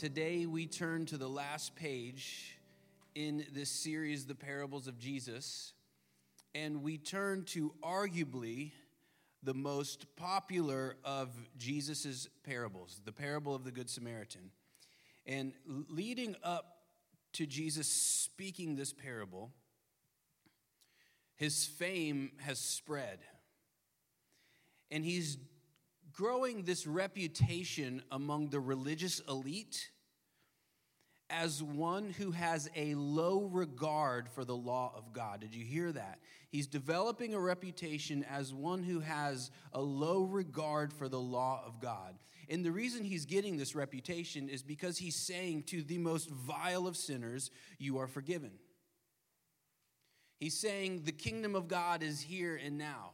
Today we turn to the last page in this series, The Parables of Jesus, and we turn to arguably the most popular of Jesus' parables, the parable of the Good Samaritan. And leading up to Jesus speaking this parable, his fame has spread. And he's growing this reputation among the religious elite as one who has a low regard for the law of God. Did you hear that? He's developing a reputation as one who has a low regard for the law of God. And the reason he's getting this reputation is because he's saying to the most vile of sinners, You are forgiven. He's saying the kingdom of God is here and now.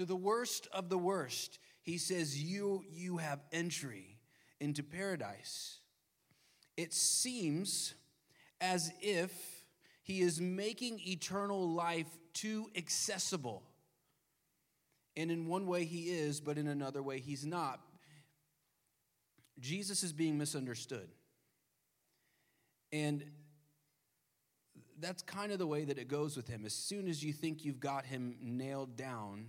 To the worst of the worst, he says, You, you have entry into paradise. It seems as if he is making eternal life too accessible. And in one way he is, but in another way he's not. Jesus is being misunderstood. And that's kind of the way that it goes with him. As soon as you think you've got him nailed down,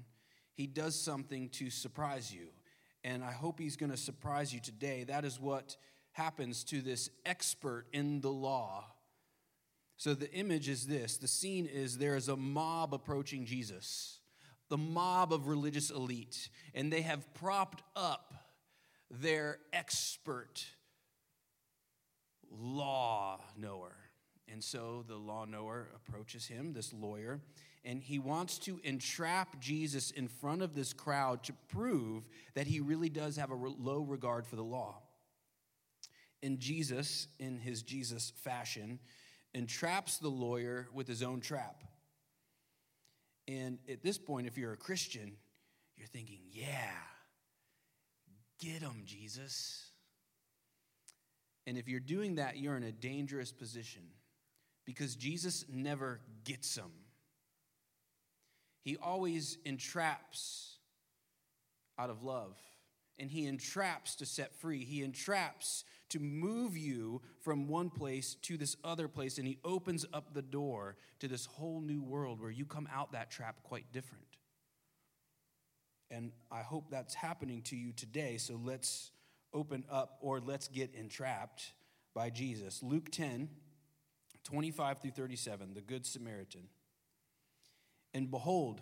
he does something to surprise you. And I hope he's going to surprise you today. That is what happens to this expert in the law. So the image is this the scene is there is a mob approaching Jesus, the mob of religious elite, and they have propped up their expert law knower. And so the law knower approaches him, this lawyer, and he wants to entrap Jesus in front of this crowd to prove that he really does have a low regard for the law. And Jesus, in his Jesus fashion, entraps the lawyer with his own trap. And at this point, if you're a Christian, you're thinking, yeah, get him, Jesus. And if you're doing that, you're in a dangerous position because Jesus never gets them. He always entraps out of love, and he entraps to set free. He entraps to move you from one place to this other place, and he opens up the door to this whole new world where you come out that trap quite different. And I hope that's happening to you today, so let's open up or let's get entrapped by Jesus. Luke 10, 25 through 37, the Good Samaritan. And behold,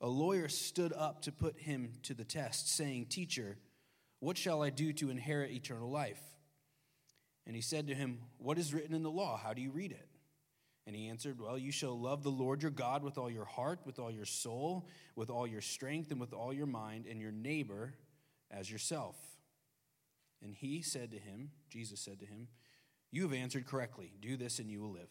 a lawyer stood up to put him to the test, saying, Teacher, what shall I do to inherit eternal life? And he said to him, What is written in the law? How do you read it? And he answered, Well, you shall love the Lord your God with all your heart, with all your soul, with all your strength, and with all your mind, and your neighbor as yourself. And he said to him, Jesus said to him, You have answered correctly. Do this and you will live.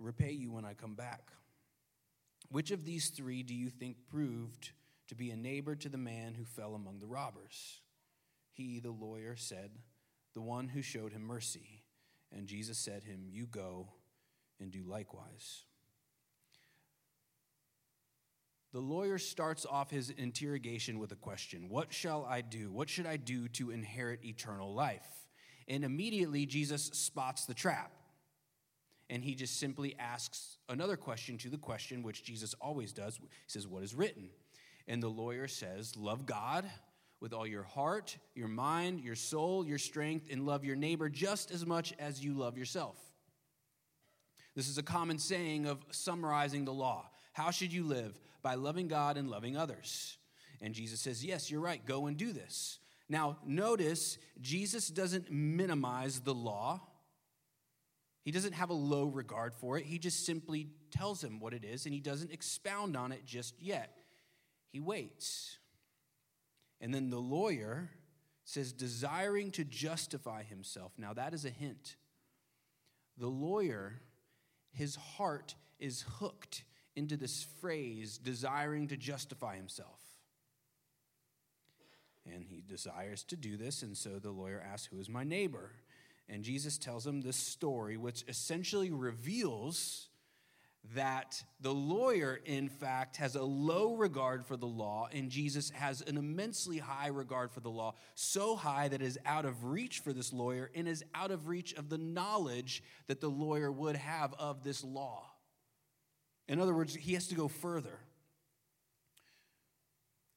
repay you when I come back. Which of these three do you think proved to be a neighbor to the man who fell among the robbers? He, the lawyer, said, The one who showed him mercy. And Jesus said to him, You go and do likewise. The lawyer starts off his interrogation with a question What shall I do? What should I do to inherit eternal life? And immediately Jesus spots the trap and he just simply asks another question to the question, which Jesus always does. He says, What is written? And the lawyer says, Love God with all your heart, your mind, your soul, your strength, and love your neighbor just as much as you love yourself. This is a common saying of summarizing the law. How should you live? By loving God and loving others. And Jesus says, Yes, you're right, go and do this. Now, notice Jesus doesn't minimize the law. He doesn't have a low regard for it. He just simply tells him what it is, and he doesn't expound on it just yet. He waits. And then the lawyer says, desiring to justify himself. Now, that is a hint. The lawyer, his heart is hooked into this phrase, desiring to justify himself. And he desires to do this, and so the lawyer asks, Who is my neighbor? And Jesus tells him this story, which essentially reveals that the lawyer, in fact, has a low regard for the law, and Jesus has an immensely high regard for the law, so high that it is out of reach for this lawyer and is out of reach of the knowledge that the lawyer would have of this law. In other words, he has to go further.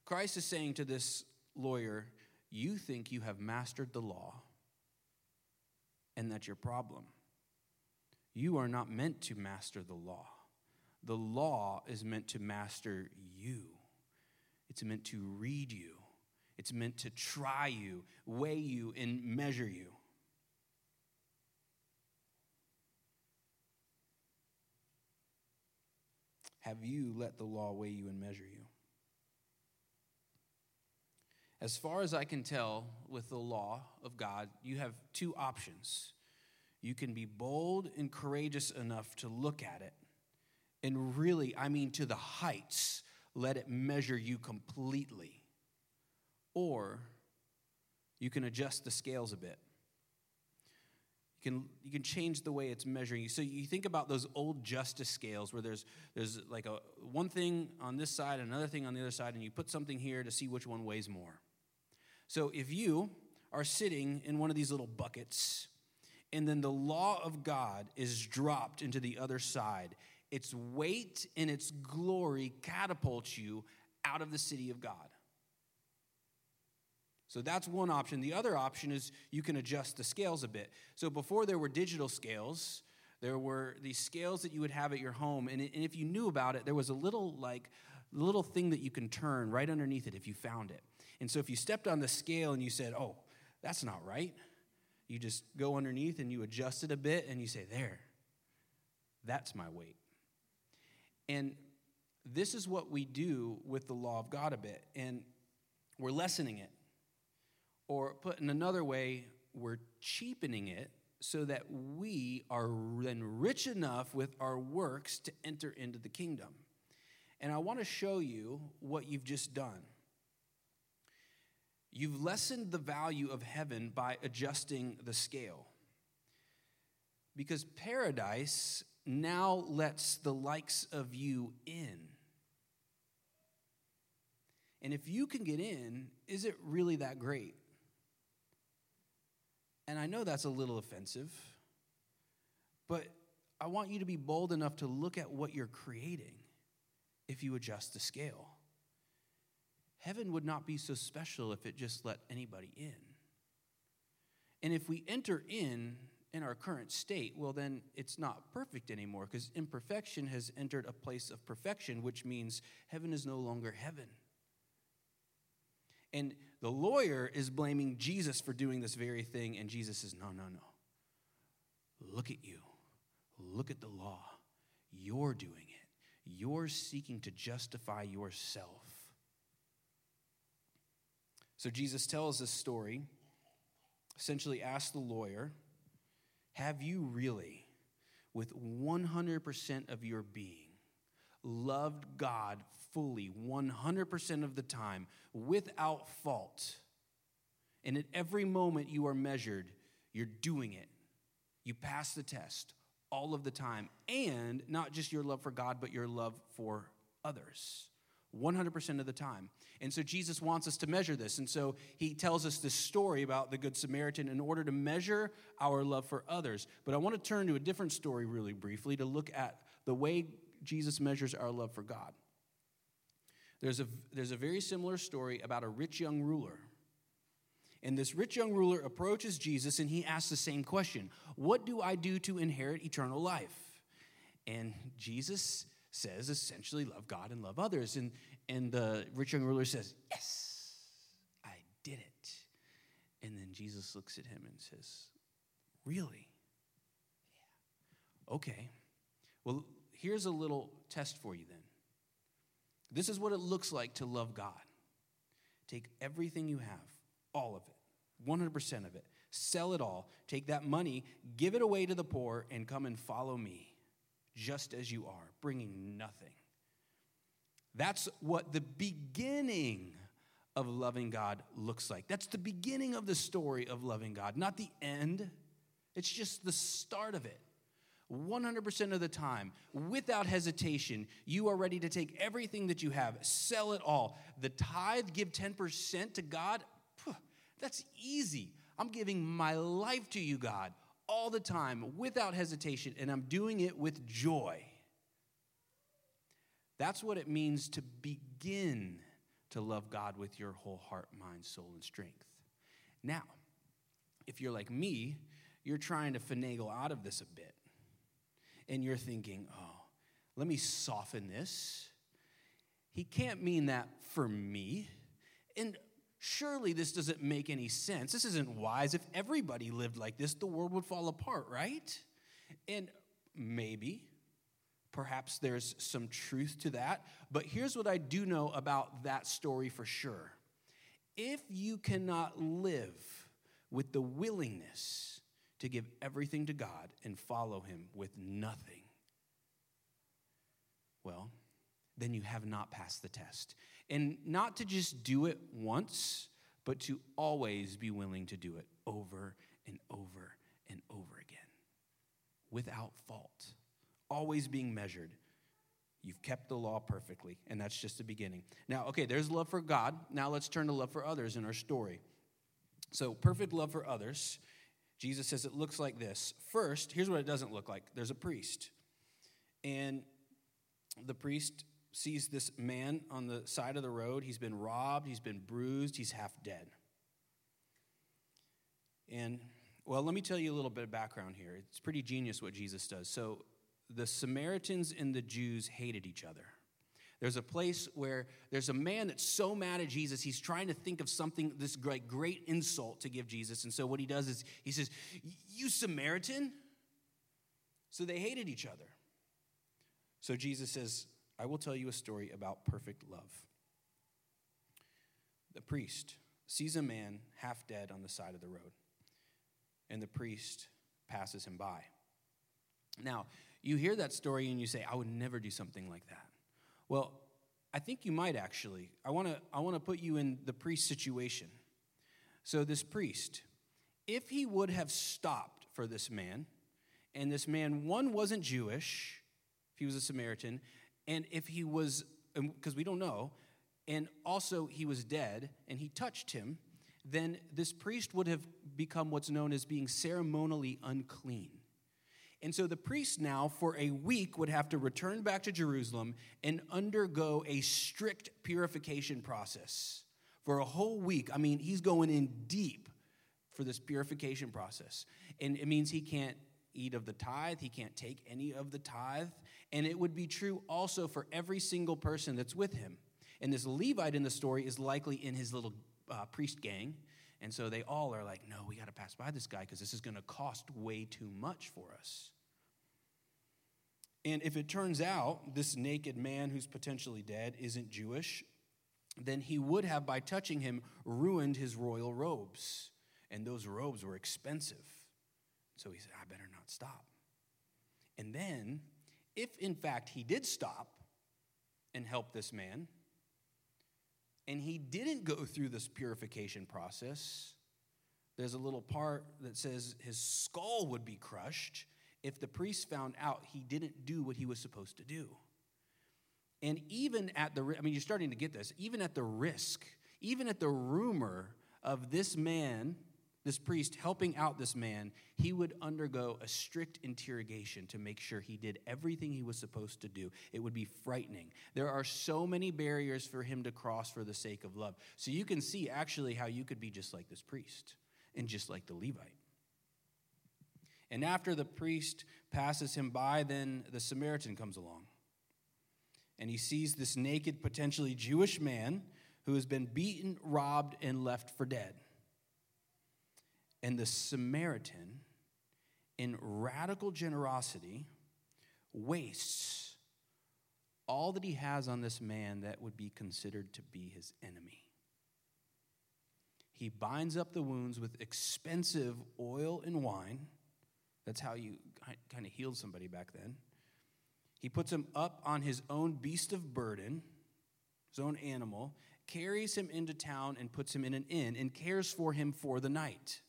Christ is saying to this lawyer, You think you have mastered the law, and that's your problem. You are not meant to master the law. The law is meant to master you, it's meant to read you, it's meant to try you, weigh you, and measure you. Have you let the law weigh you and measure you? As far as I can tell with the law of God, you have two options. You can be bold and courageous enough to look at it and really, I mean to the heights, let it measure you completely. Or you can adjust the scales a bit. You can, you can change the way it's measuring you. So you think about those old justice scales where there's, there's like a, one thing on this side, and another thing on the other side, and you put something here to see which one weighs more. So if you are sitting in one of these little buckets, and then the law of God is dropped into the other side, its weight and its glory catapults you out of the city of God. So that's one option. The other option is you can adjust the scales a bit. So before there were digital scales, there were these scales that you would have at your home. And, if you knew about it, there was a little like little thing that you can turn right underneath it if you found it. And so if you stepped on the scale and you said, oh, that's not right, you just go underneath and you adjust it a bit and you say, there, that's my weight. And this is what we do with the law of God a bit, and we're lessening it. Or put in another way, we're cheapening it so that we are then rich enough with our works to enter into the kingdom. And I want to show you what you've just done. You've lessened the value of heaven by adjusting the scale. Because paradise now lets the likes of you in. And if you can get in, is it really that great? And I know that's a little offensive, but I want you to be bold enough to look at what you're creating if you adjust the scale. Heaven would not be so special if it just let anybody in. And if we enter in in our current state, well, then it's not perfect anymore because imperfection has entered a place of perfection, which means heaven is no longer heaven. And the lawyer is blaming Jesus for doing this very thing, and Jesus says, No, no, no. Look at you. Look at the law. You're doing it. You're seeking to justify yourself. So Jesus tells this story, essentially asks the lawyer, have you really, with 100% of your being, loved God fully 100% of the time without fault? And at every moment you are measured, you're doing it. You pass the test all of the time. And not just your love for God, but your love for others. 100% of the time. And so Jesus wants us to measure this. And so he tells us this story about the Good Samaritan in order to measure our love for others. But I want to turn to a different story really briefly to look at the way Jesus measures our love for God. There's a, there's a very similar story about a rich young ruler. And this rich young ruler approaches Jesus and he asks the same question What do I do to inherit eternal life? And Jesus says essentially, Love God and love others. And, and the rich young ruler says, Yes, I did it. And then Jesus looks at him and says, Really? Yeah. Okay. Well, here's a little test for you then. This is what it looks like to love God. Take everything you have, all of it, 100% of it, sell it all, take that money, give it away to the poor, and come and follow me, just as you are, bringing nothing. That's what the beginning of loving God looks like. That's the beginning of the story of loving God, not the end. It's just the start of it. 100% of the time, without hesitation, you are ready to take everything that you have, sell it all. The tithe, give 10% to God, that's easy. I'm giving my life to you, God, all the time, without hesitation, and I'm doing it with joy. That's what it means to begin to love God with your whole heart, mind, soul, and strength. Now, if you're like me, you're trying to finagle out of this a bit and you're thinking, oh, let me soften this. He can't mean that for me. And surely this doesn't make any sense. This isn't wise. If everybody lived like this, the world would fall apart, right? And maybe, perhaps there's some truth to that. But here's what I do know about that story for sure if you cannot live with the willingness to give everything to God and follow Him with nothing, well, then you have not passed the test. And not to just do it once, but to always be willing to do it over and over and over again without fault, always being measured. You've kept the law perfectly, and that's just the beginning. Now, okay, there's love for God. Now let's turn to love for others in our story. So, perfect love for others Jesus says it looks like this. First, here's what it doesn't look like there's a priest. And the priest sees this man on the side of the road. He's been robbed, he's been bruised, he's half dead. And, well, let me tell you a little bit of background here. It's pretty genius what Jesus does. So, the Samaritans and the Jews hated each other. There's a place where there's a man that's so mad at Jesus, he's trying to think of something, this great, great insult to give Jesus. And so what he does is he says, You Samaritan? So they hated each other. So Jesus says, I will tell you a story about perfect love. The priest sees a man half dead on the side of the road, and the priest passes him by. Now, you hear that story and you say, I would never do something like that. Well, I think you might actually. I want to I want to put you in the priest situation. So this priest, if he would have stopped for this man, and this man one wasn't Jewish, if he was a Samaritan, and if he was um, because we don't know, and also he was dead and he touched him, then this priest would have become what's known as being ceremonially unclean. And so the priest now, for a week, would have to return back to Jerusalem and undergo a strict purification process. For a whole week, I mean, he's going in deep for this purification process. And it means he can't eat of the tithe, he can't take any of the tithe. And it would be true also for every single person that's with him. And this Levite in the story is likely in his little uh, priest gang. And so they all are like, no, we got to pass by this guy because this is going to cost way too much for us. And if it turns out this naked man who's potentially dead isn't Jewish, then he would have, by touching him, ruined his royal robes. And those robes were expensive. So he said, I better not stop. And then, if in fact he did stop and help this man, and he didn't go through this purification process, there's a little part that says his skull would be crushed if the priest found out he didn't do what he was supposed to do. And even at the, I mean, you're starting to get this, even at the risk, even at the rumor of this man this priest helping out this man, he would undergo a strict interrogation to make sure he did everything he was supposed to do. It would be frightening. There are so many barriers for him to cross for the sake of love. So you can see actually how you could be just like this priest and just like the Levite. And after the priest passes him by, then the Samaritan comes along. And he sees this naked, potentially Jewish man who has been beaten, robbed, and left for dead. And the Samaritan, in radical generosity, wastes all that he has on this man that would be considered to be his enemy. He binds up the wounds with expensive oil and wine. That's how you kind of healed somebody back then. He puts him up on his own beast of burden, his own animal, carries him into town and puts him in an inn and cares for him for the night.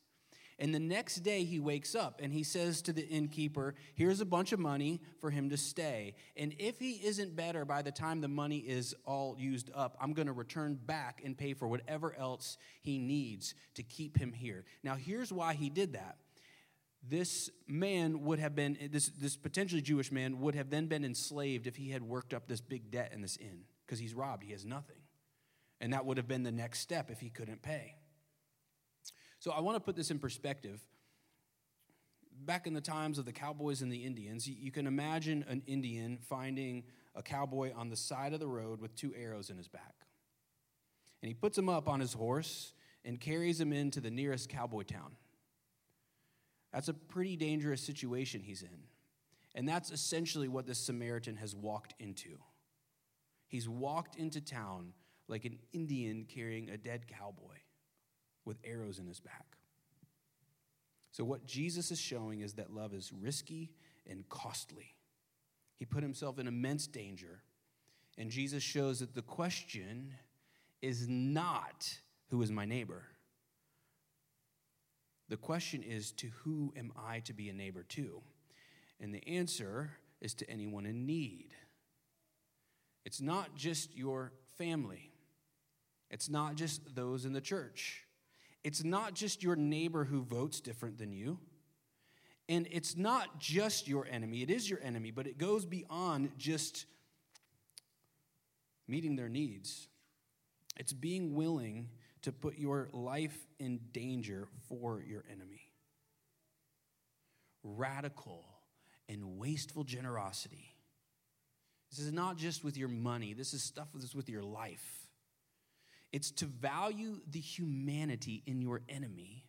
And the next day he wakes up and he says to the innkeeper, Here's a bunch of money for him to stay. And if he isn't better by the time the money is all used up, I'm going to return back and pay for whatever else he needs to keep him here. Now, here's why he did that. This man would have been, this, this potentially Jewish man would have then been enslaved if he had worked up this big debt in this inn because he's robbed, he has nothing. And that would have been the next step if he couldn't pay. So I want to put this in perspective. Back in the times of the cowboys and the Indians, you can imagine an Indian finding a cowboy on the side of the road with two arrows in his back. And he puts him up on his horse and carries him into the nearest cowboy town. That's a pretty dangerous situation he's in. And that's essentially what this Samaritan has walked into. He's walked into town like an Indian carrying a dead cowboy with arrows in his back. So, what Jesus is showing is that love is risky and costly. He put himself in immense danger. And Jesus shows that the question is not who is my neighbor? The question is to who am I to be a neighbor to? And the answer is to anyone in need. It's not just your family, it's not just those in the church. It's not just your neighbor who votes different than you. And it's not just your enemy, it is your enemy, but it goes beyond just meeting their needs. It's being willing to put your life in danger for your enemy. Radical and wasteful generosity. This is not just with your money, this is stuff that's with your life. It's to value the humanity in your enemy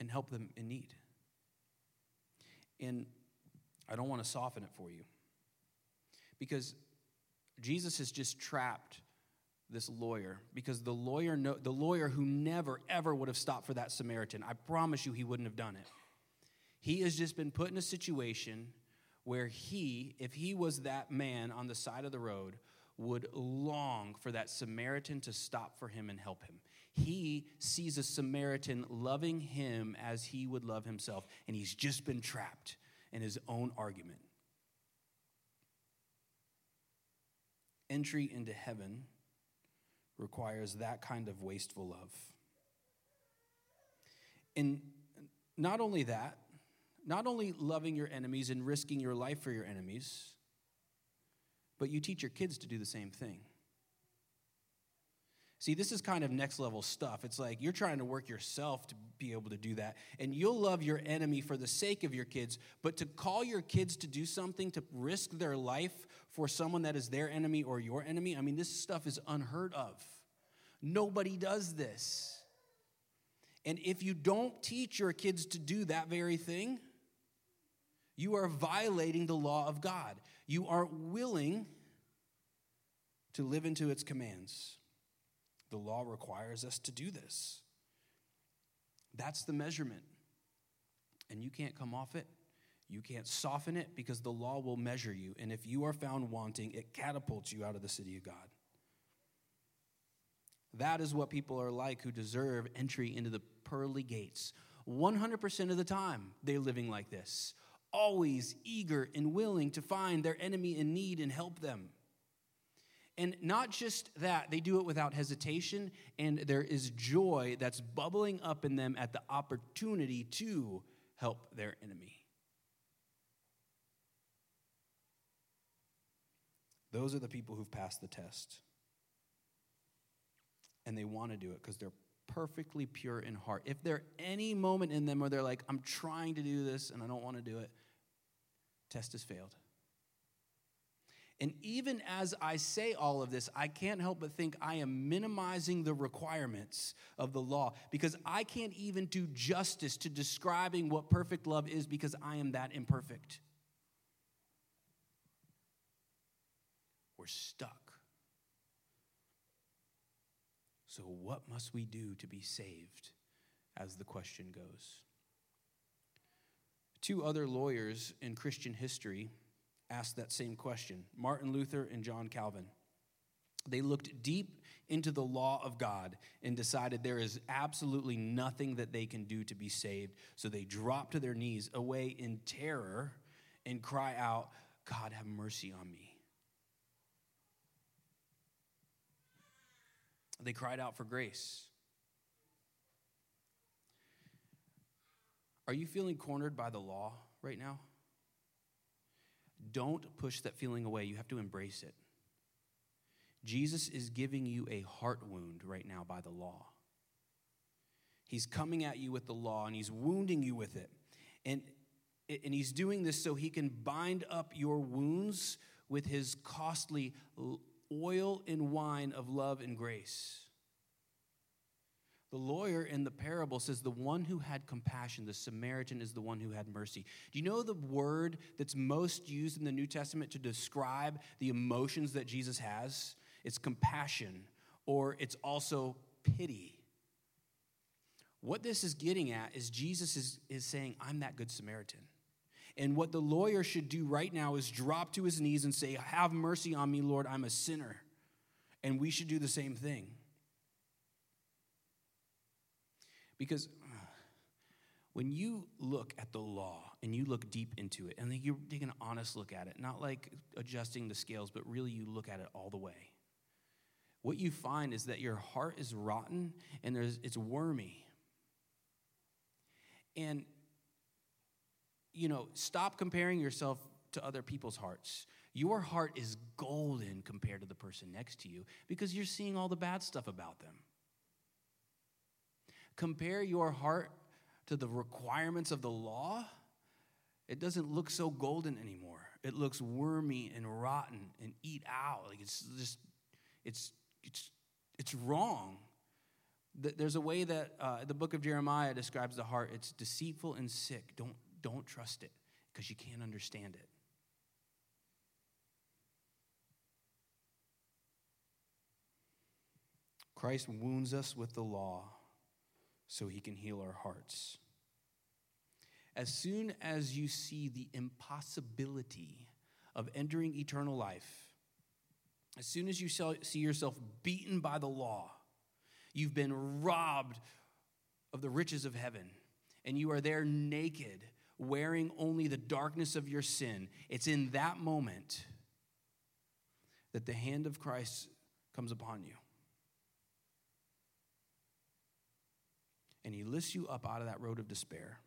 and help them in need. And I don't want to soften it for you because Jesus has just trapped this lawyer because the lawyer no, the lawyer who never ever would have stopped for that Samaritan I promise you he wouldn't have done it he has just been put in a situation where he if he was that man on the side of the road would long for that Samaritan to stop for him and help him. He sees a Samaritan loving him as he would love himself, and he's just been trapped in his own argument. Entry into heaven requires that kind of wasteful love. And not only that, not only loving your enemies and risking your life for your enemies, but you teach your kids to do the same thing. See, this is kind of next level stuff. It's like you're trying to work yourself to be able to do that. And you'll love your enemy for the sake of your kids, but to call your kids to do something, to risk their life for someone that is their enemy or your enemy, I mean, this stuff is unheard of. Nobody does this. And if you don't teach your kids to do that very thing, you are violating the law of God you aren't willing to live into its commands. The law requires us to do this. That's the measurement. And you can't come off it. You can't soften it because the law will measure you. And if you are found wanting, it catapults you out of the city of God. That is what people are like who deserve entry into the pearly gates. 100% of the time, they're living like this always eager and willing to find their enemy in need and help them. And not just that, they do it without hesitation, and there is joy that's bubbling up in them at the opportunity to help their enemy. Those are the people who've passed the test. And they want to do it because they're perfectly pure in heart. If there any moment in them where they're like, I'm trying to do this and I don't want to do it, test has failed. And even as I say all of this, I can't help but think I am minimizing the requirements of the law because I can't even do justice to describing what perfect love is because I am that imperfect. We're stuck. So, what must we do to be saved? As the question goes. Two other lawyers in Christian history asked that same question Martin Luther and John Calvin. They looked deep into the law of God and decided there is absolutely nothing that they can do to be saved. So they drop to their knees away in terror and cry out, God, have mercy on me. They cried out for grace. Are you feeling cornered by the law right now? Don't push that feeling away. You have to embrace it. Jesus is giving you a heart wound right now by the law. He's coming at you with the law and he's wounding you with it. And, and he's doing this so he can bind up your wounds with his costly oil and wine of love and grace. The lawyer in the parable says, The one who had compassion, the Samaritan, is the one who had mercy. Do you know the word that's most used in the New Testament to describe the emotions that Jesus has? It's compassion, or it's also pity. What this is getting at is Jesus is, is saying, I'm that good Samaritan. And what the lawyer should do right now is drop to his knees and say, Have mercy on me, Lord, I'm a sinner. And we should do the same thing. Because when you look at the law and you look deep into it, and you take an honest look at it, not like adjusting the scales, but really you look at it all the way, what you find is that your heart is rotten and there's, it's wormy. And, you know, stop comparing yourself to other people's hearts. Your heart is golden compared to the person next to you because you're seeing all the bad stuff about them. Compare your heart to the requirements of the law, it doesn't look so golden anymore. It looks wormy and rotten and eat out. Like it's just, it's, it's, it's wrong. There's a way that uh, the book of Jeremiah describes the heart. It's deceitful and sick. Don't, don't trust it because you can't understand it. Christ wounds us with the law so he can heal our hearts. As soon as you see the impossibility of entering eternal life, as soon as you see yourself beaten by the law, you've been robbed of the riches of heaven, and you are there naked, wearing only the darkness of your sin, it's in that moment that the hand of Christ comes upon you. And he lifts you up out of that road of despair.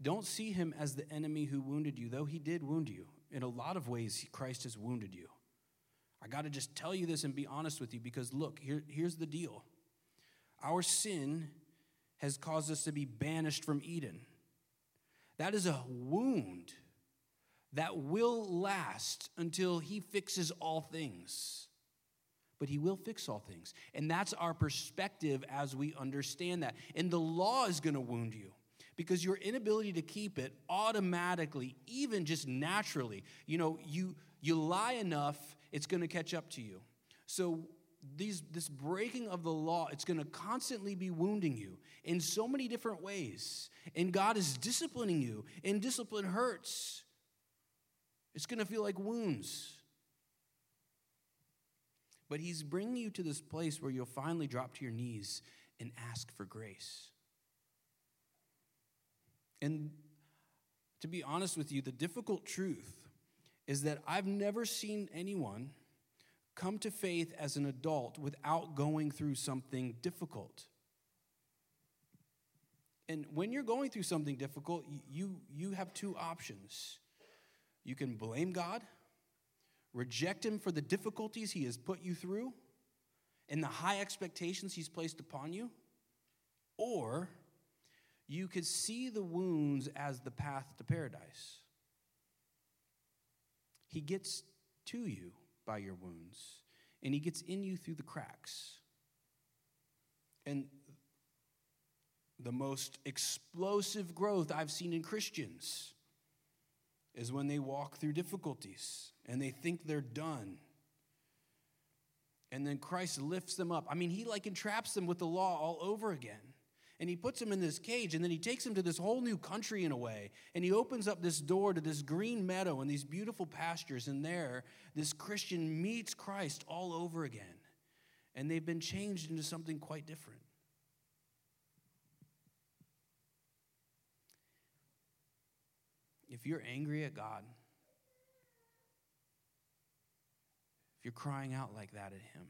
Don't see him as the enemy who wounded you, though he did wound you. In a lot of ways, Christ has wounded you. I got to just tell you this and be honest with you because look, here, here's the deal. Our sin has caused us to be banished from Eden. That is a wound that will last until he fixes all things but he will fix all things. And that's our perspective as we understand that. And the law is going to wound you because your inability to keep it automatically, even just naturally, you know, you you lie enough, it's going to catch up to you. So these this breaking of the law, it's going to constantly be wounding you in so many different ways. And God is disciplining you, and discipline hurts. It's going to feel like wounds. But He's bringing you to this place where you'll finally drop to your knees and ask for grace. And to be honest with you, the difficult truth is that I've never seen anyone come to faith as an adult without going through something difficult. And when you're going through something difficult, you, you have two options. You can blame God, reject Him for the difficulties He has put you through and the high expectations He's placed upon you, or you could see the wounds as the path to paradise. He gets to you by your wounds, and He gets in you through the cracks. And the most explosive growth I've seen in Christians is when they walk through difficulties and they think they're done. And then Christ lifts them up. I mean, he like entraps them with the law all over again. And he puts them in this cage, and then he takes them to this whole new country in a way. And he opens up this door to this green meadow and these beautiful pastures. And there, this Christian meets Christ all over again. And they've been changed into something quite different. If you're angry at God, if you're crying out like that at Him,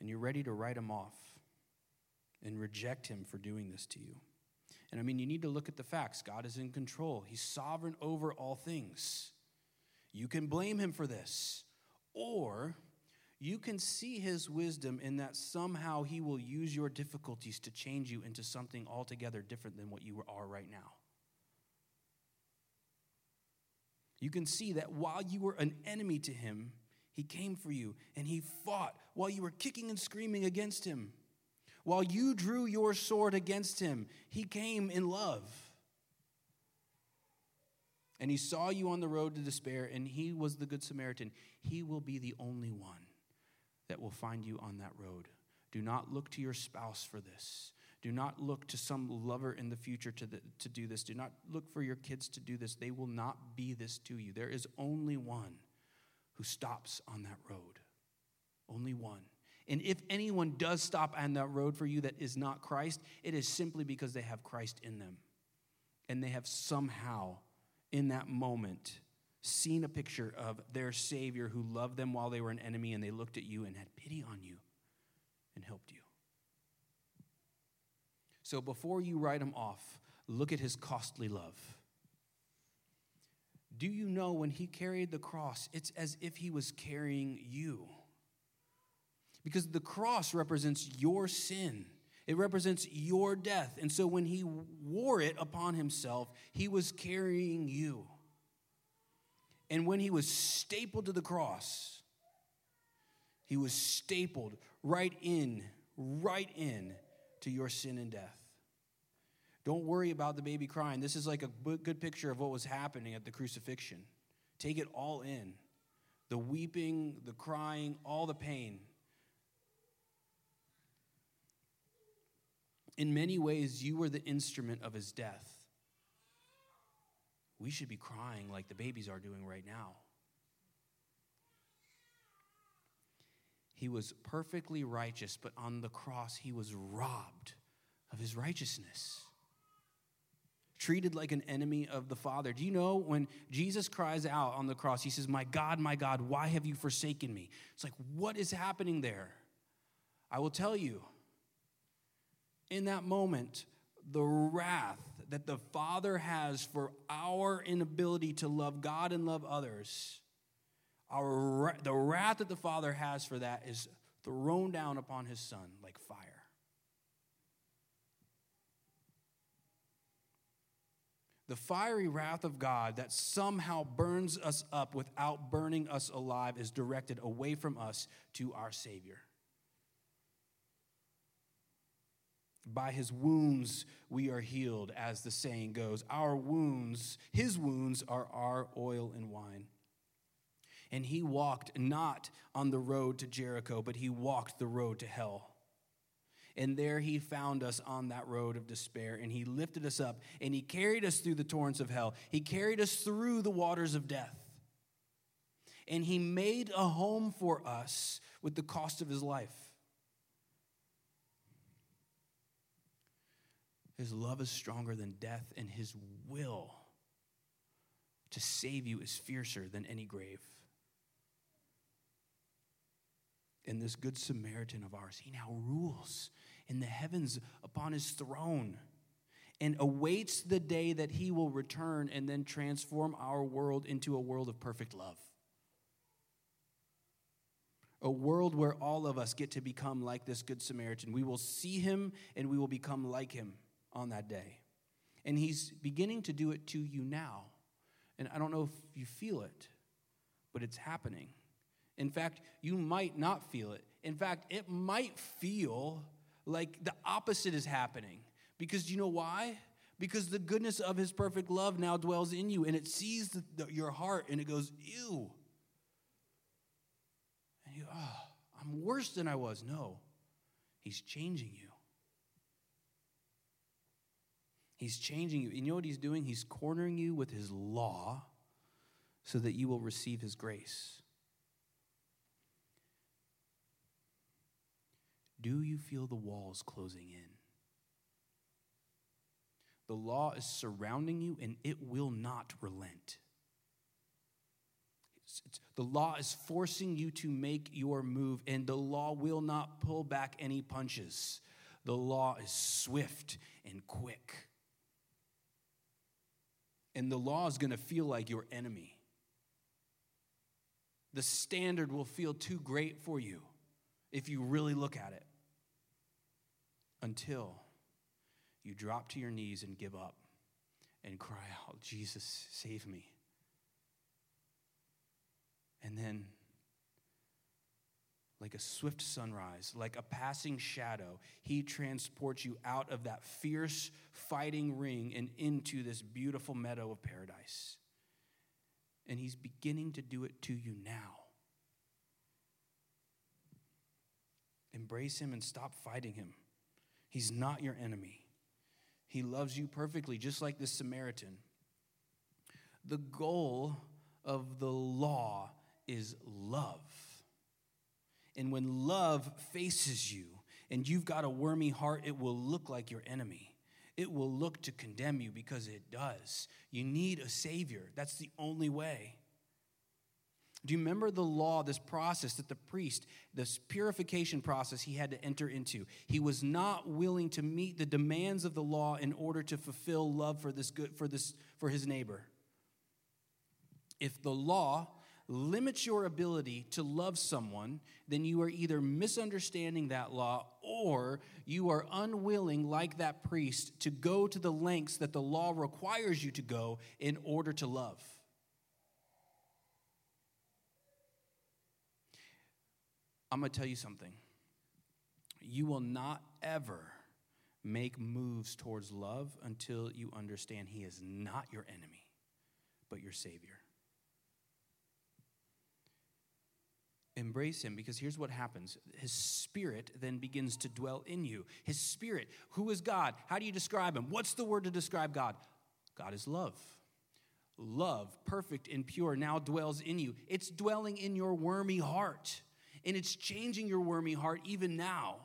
and you're ready to write Him off and reject Him for doing this to you. And I mean, you need to look at the facts. God is in control, He's sovereign over all things. You can blame Him for this, or you can see his wisdom in that somehow he will use your difficulties to change you into something altogether different than what you are right now. You can see that while you were an enemy to him, he came for you and he fought while you were kicking and screaming against him. While you drew your sword against him, he came in love. And he saw you on the road to despair, and he was the Good Samaritan. He will be the only one that will find you on that road. Do not look to your spouse for this. Do not look to some lover in the future to, the, to do this. Do not look for your kids to do this. They will not be this to you. There is only one who stops on that road. Only one. And if anyone does stop on that road for you that is not Christ, it is simply because they have Christ in them. And they have somehow, in that moment, seen a picture of their Savior who loved them while they were an enemy and they looked at you and had pity on you and helped you. So before you write him off, look at his costly love. Do you know when he carried the cross, it's as if he was carrying you? Because the cross represents your sin. It represents your death. And so when he wore it upon himself, he was carrying you. And when he was stapled to the cross, he was stapled right in, right in to your sin and death. Don't worry about the baby crying. This is like a good picture of what was happening at the crucifixion. Take it all in the weeping, the crying, all the pain. In many ways, you were the instrument of his death we should be crying like the babies are doing right now. He was perfectly righteous, but on the cross, he was robbed of his righteousness. Treated like an enemy of the Father. Do you know when Jesus cries out on the cross, he says, My God, my God, why have you forsaken me? It's like, what is happening there? I will tell you. In that moment, the wrath that the Father has for our inability to love God and love others, our, the wrath that the Father has for that is thrown down upon his Son like fire. The fiery wrath of God that somehow burns us up without burning us alive is directed away from us to our Savior. By his wounds we are healed, as the saying goes. Our wounds, his wounds, are our oil and wine. And he walked not on the road to Jericho, but he walked the road to hell. And there he found us on that road of despair, and he lifted us up, and he carried us through the torrents of hell. He carried us through the waters of death. And he made a home for us with the cost of his life. His love is stronger than death, and his will to save you is fiercer than any grave. And this good Samaritan of ours, he now rules in the heavens upon his throne and awaits the day that he will return and then transform our world into a world of perfect love. A world where all of us get to become like this Good Samaritan. We will see him and we will become like him on that day. And he's beginning to do it to you now. And I don't know if you feel it, but it's happening. In fact, you might not feel it. In fact, it might feel like the opposite is happening. Because you know why? Because the goodness of his perfect love now dwells in you and it sees the, the, your heart and it goes, ew. And you, oh, I'm worse than I was. No, he's changing you. He's changing you. You know what he's doing? He's cornering you with his law so that you will receive his grace. Do you feel the walls closing in? The law is surrounding you and it will not relent. It's, it's, the law is forcing you to make your move, and the law will not pull back any punches. The law is swift and quick. And the law is going to feel like your enemy. The standard will feel too great for you if you really look at it until you drop to your knees and give up and cry out, Jesus, save me. And then, like a swift sunrise, like a passing shadow, he transports you out of that fierce fighting ring and into this beautiful meadow of paradise. And he's beginning to do it to you now. Embrace him and stop fighting him. He's not your enemy. He loves you perfectly, just like this Samaritan. The goal of the law is love. And when love faces you and you've got a wormy heart, it will look like your enemy. It will look to condemn you because it does. You need a Savior. That's the only way. Do you remember the law, this process that the priest, this purification process he had to enter into? He was not willing to meet the demands of the law in order to fulfill love for this good for this for his neighbor. If the law limits your ability to love someone, then you are either misunderstanding that law or you are unwilling, like that priest, to go to the lengths that the law requires you to go in order to love. I'm going to tell you something. You will not ever make moves towards love until you understand He is not your enemy, but your Savior. Embrace Him because here's what happens His Spirit then begins to dwell in you. His Spirit, who is God? How do you describe Him? What's the word to describe God? God is love. Love, perfect and pure, now dwells in you. It's dwelling in your wormy heart and it's changing your wormy heart even now,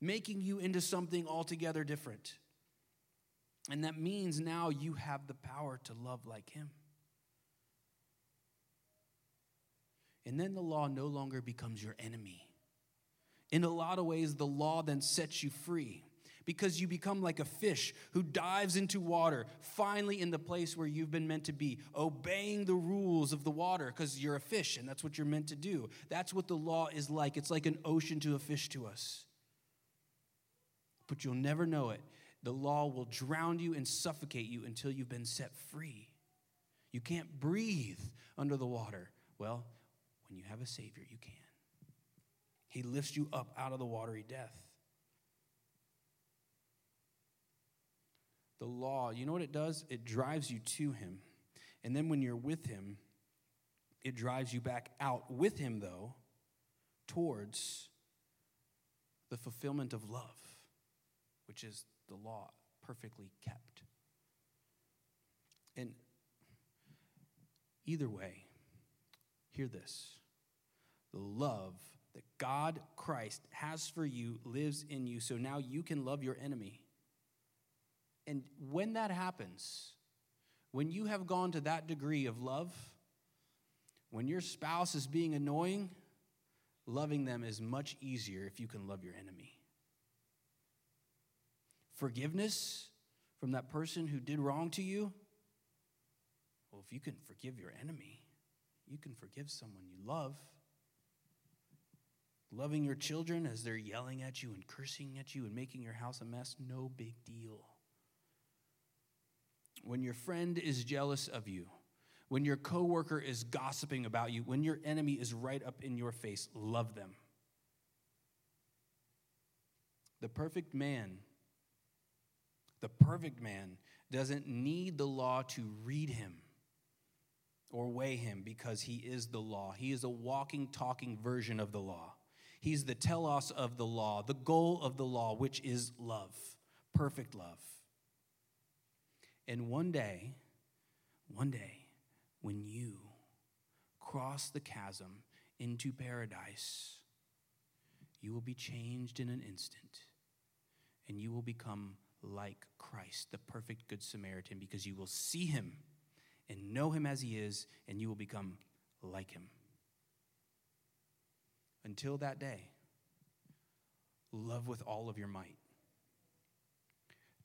making you into something altogether different. And that means now you have the power to love like Him. And then the law no longer becomes your enemy. In a lot of ways, the law then sets you free because you become like a fish who dives into water, finally in the place where you've been meant to be, obeying the rules of the water because you're a fish and that's what you're meant to do. That's what the law is like. It's like an ocean to a fish to us. But you'll never know it. The law will drown you and suffocate you until you've been set free. You can't breathe under the water. Well, when you have a Savior, you can. He lifts you up out of the watery death. the law, you know what it does? It drives you to Him. And then when you're with Him, it drives you back out with Him, though, towards the fulfillment of love, which is the law perfectly kept. And either way, hear this the love that God, Christ, has for you lives in you, so now you can love your enemy. And when that happens, When you have gone to that degree of love, when your spouse is being annoying, loving them is much easier if you can love your enemy. Forgiveness from that person who did wrong to you, well, if you can forgive your enemy, you can forgive someone you love. Loving your children as they're yelling at you and cursing at you and making your house a mess, no big deal. When your friend is jealous of you, when your coworker is gossiping about you, when your enemy is right up in your face, love them. The perfect man, the perfect man doesn't need the law to read him or weigh him because he is the law. He is a walking, talking version of the law. He's the telos of the law, the goal of the law, which is love, perfect love. And one day, one day, when you cross the chasm into paradise, you will be changed in an instant and you will become like Christ, the perfect Good Samaritan, because you will see him and know him as he is, and you will become like him. Until that day, love with all of your might.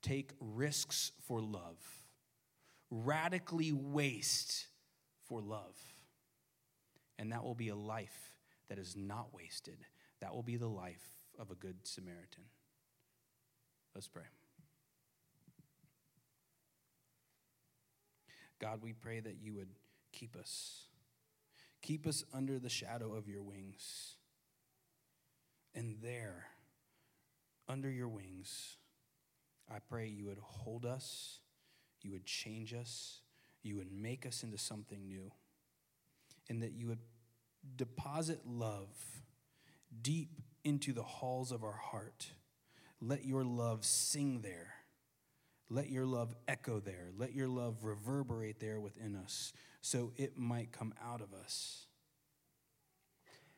Take risks for love. Radically waste for love. And that will be a life that is not wasted. That will be the life of a good Samaritan. Let's pray. God, we pray that you would keep us. Keep us under the shadow of your wings. And there, under your wings, I pray you would hold us, you would change us, you would make us into something new, and that you would deposit love deep into the halls of our heart. Let your love sing there. Let your love echo there. Let your love reverberate there within us so it might come out of us.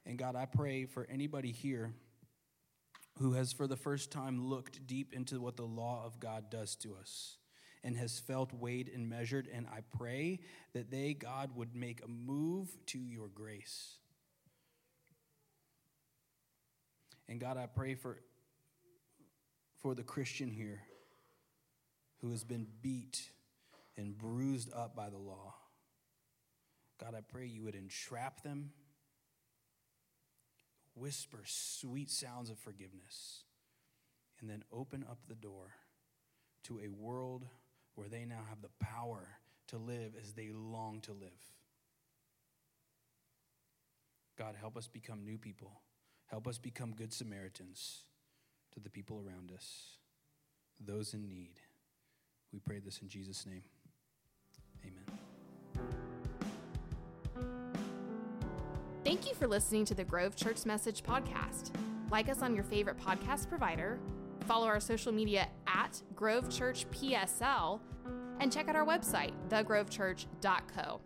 And God, I pray for anybody here who has for the first time looked deep into what the law of God does to us and has felt weighed and measured. And I pray that they, God, would make a move to your grace. And God, I pray for, for the Christian here who has been beat and bruised up by the law. God, I pray you would entrap them whisper sweet sounds of forgiveness, and then open up the door to a world where they now have the power to live as they long to live. God, help us become new people. Help us become good Samaritans to the people around us, those in need. We pray this in Jesus' name. Amen. Thank you for listening to the Grove Church Message podcast. Like us on your favorite podcast provider, follow our social media at Grove Church PSL, and check out our website, thegrovechurch.co.